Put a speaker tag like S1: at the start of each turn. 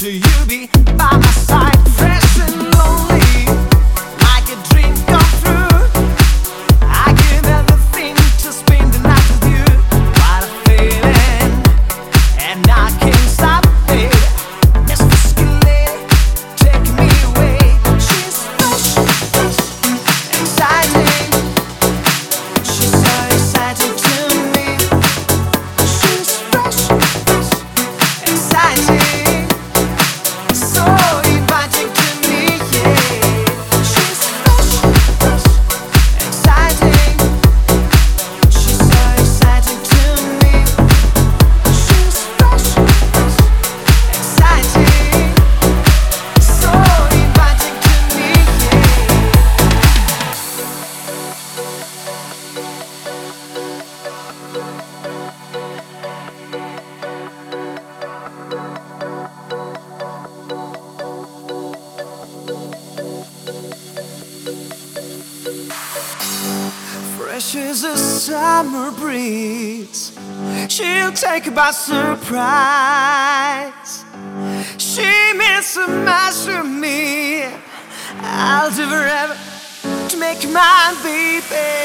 S1: to you be is a summer breeze. She'll take by surprise. She means a mess to me. I'll do forever to make my baby.